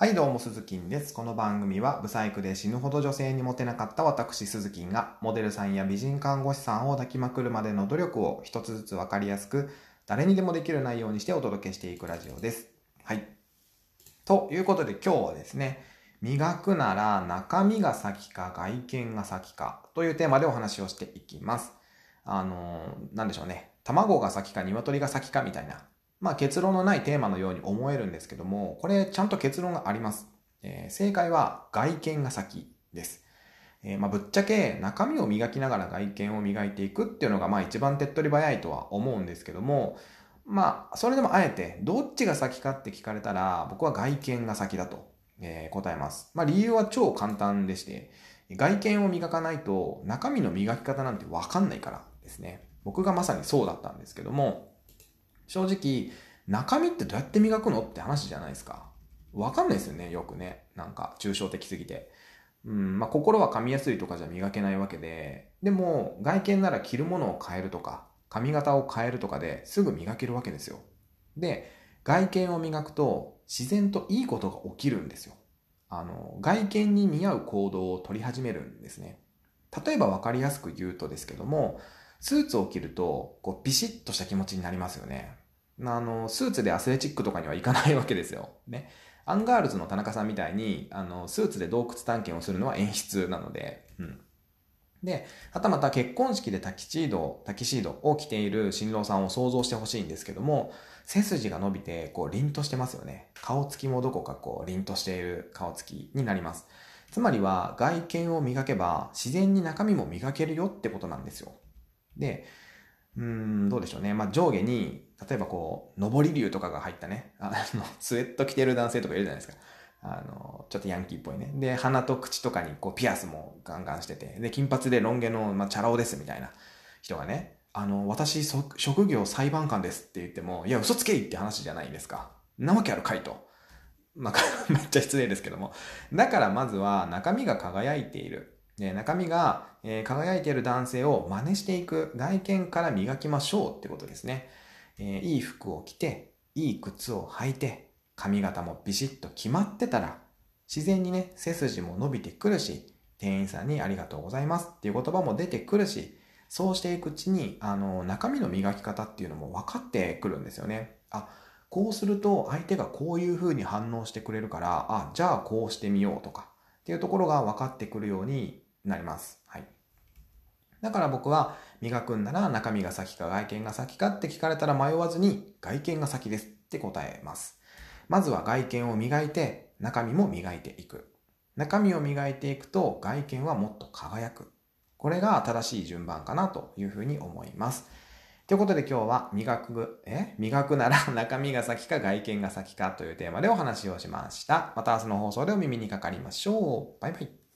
はい、どうも、鈴木です。この番組は、ブサイクで死ぬほど女性にモテなかった私、鈴木が、モデルさんや美人看護師さんを抱きまくるまでの努力を一つずつわかりやすく、誰にでもできる内容にしてお届けしていくラジオです。はい。ということで今日はですね、磨くなら中身が先か外見が先かというテーマでお話をしていきます。あのー、なんでしょうね。卵が先か鶏が先かみたいなまあ結論のないテーマのように思えるんですけども、これちゃんと結論があります。えー、正解は外見が先です。えー、まあぶっちゃけ中身を磨きながら外見を磨いていくっていうのがまあ一番手っ取り早いとは思うんですけども、まあそれでもあえてどっちが先かって聞かれたら僕は外見が先だと、えー、答えます。まあ理由は超簡単でして、外見を磨かないと中身の磨き方なんてわかんないからですね。僕がまさにそうだったんですけども、正直、中身ってどうやって磨くのって話じゃないですか。わかんないですよね、よくね。なんか、抽象的すぎて。うん、まあ、心は噛みやすいとかじゃ磨けないわけで、でも、外見なら着るものを変えるとか、髪型を変えるとかですぐ磨けるわけですよ。で、外見を磨くと、自然といいことが起きるんですよ。あの、外見に似合う行動を取り始めるんですね。例えば分かりやすく言うとですけども、スーツを着ると、こう、ビシッとした気持ちになりますよね。あの、スーツでアスレチックとかにはいかないわけですよ。ね。アンガールズの田中さんみたいに、あの、スーツで洞窟探検をするのは演出なので、うん。で、はたまた結婚式でタキシード、タキシードを着ている新郎さんを想像してほしいんですけども、背筋が伸びて、こう、凛としてますよね。顔つきもどこかこう、凛としている顔つきになります。つまりは、外見を磨けば、自然に中身も磨けるよってことなんですよ。で、うん、どうでしょうね。まあ、上下に、例えばこう、上り竜とかが入ったね、あの、スウェット着てる男性とかいるじゃないですか。あの、ちょっとヤンキーっぽいね。で、鼻と口とかにこう、ピアスもガンガンしてて、で、金髪でロン毛の、まあ、チャラ男ですみたいな人がね、あの、私、職業裁判官ですって言っても、いや、嘘つけいって話じゃないですか。なわけあるかいと。まあ、めっちゃ失礼ですけども。だからまずは中身が輝いている。で中身が、えー、輝いている男性を真似していく外見から磨きましょうってことですね。えー、いい服を着て、いい靴を履いて、髪型もビシッと決まってたら、自然にね、背筋も伸びてくるし、店員さんにありがとうございますっていう言葉も出てくるし、そうしていくうちに、あの、中身の磨き方っていうのも分かってくるんですよね。あ、こうすると相手がこういう風に反応してくれるから、あ、じゃあこうしてみようとか、っていうところが分かってくるようになります。はい。だから僕は磨くんなら中身が先か外見が先かって聞かれたら迷わずに外見が先ですって答えます。まずは外見を磨いて中身も磨いていく。中身を磨いていくと外見はもっと輝く。これが正しい順番かなというふうに思います。ということで今日は磨く、え？磨くなら中身が先か外見が先かというテーマでお話をしました。また明日の放送でお耳にかかりましょう。バイバイ。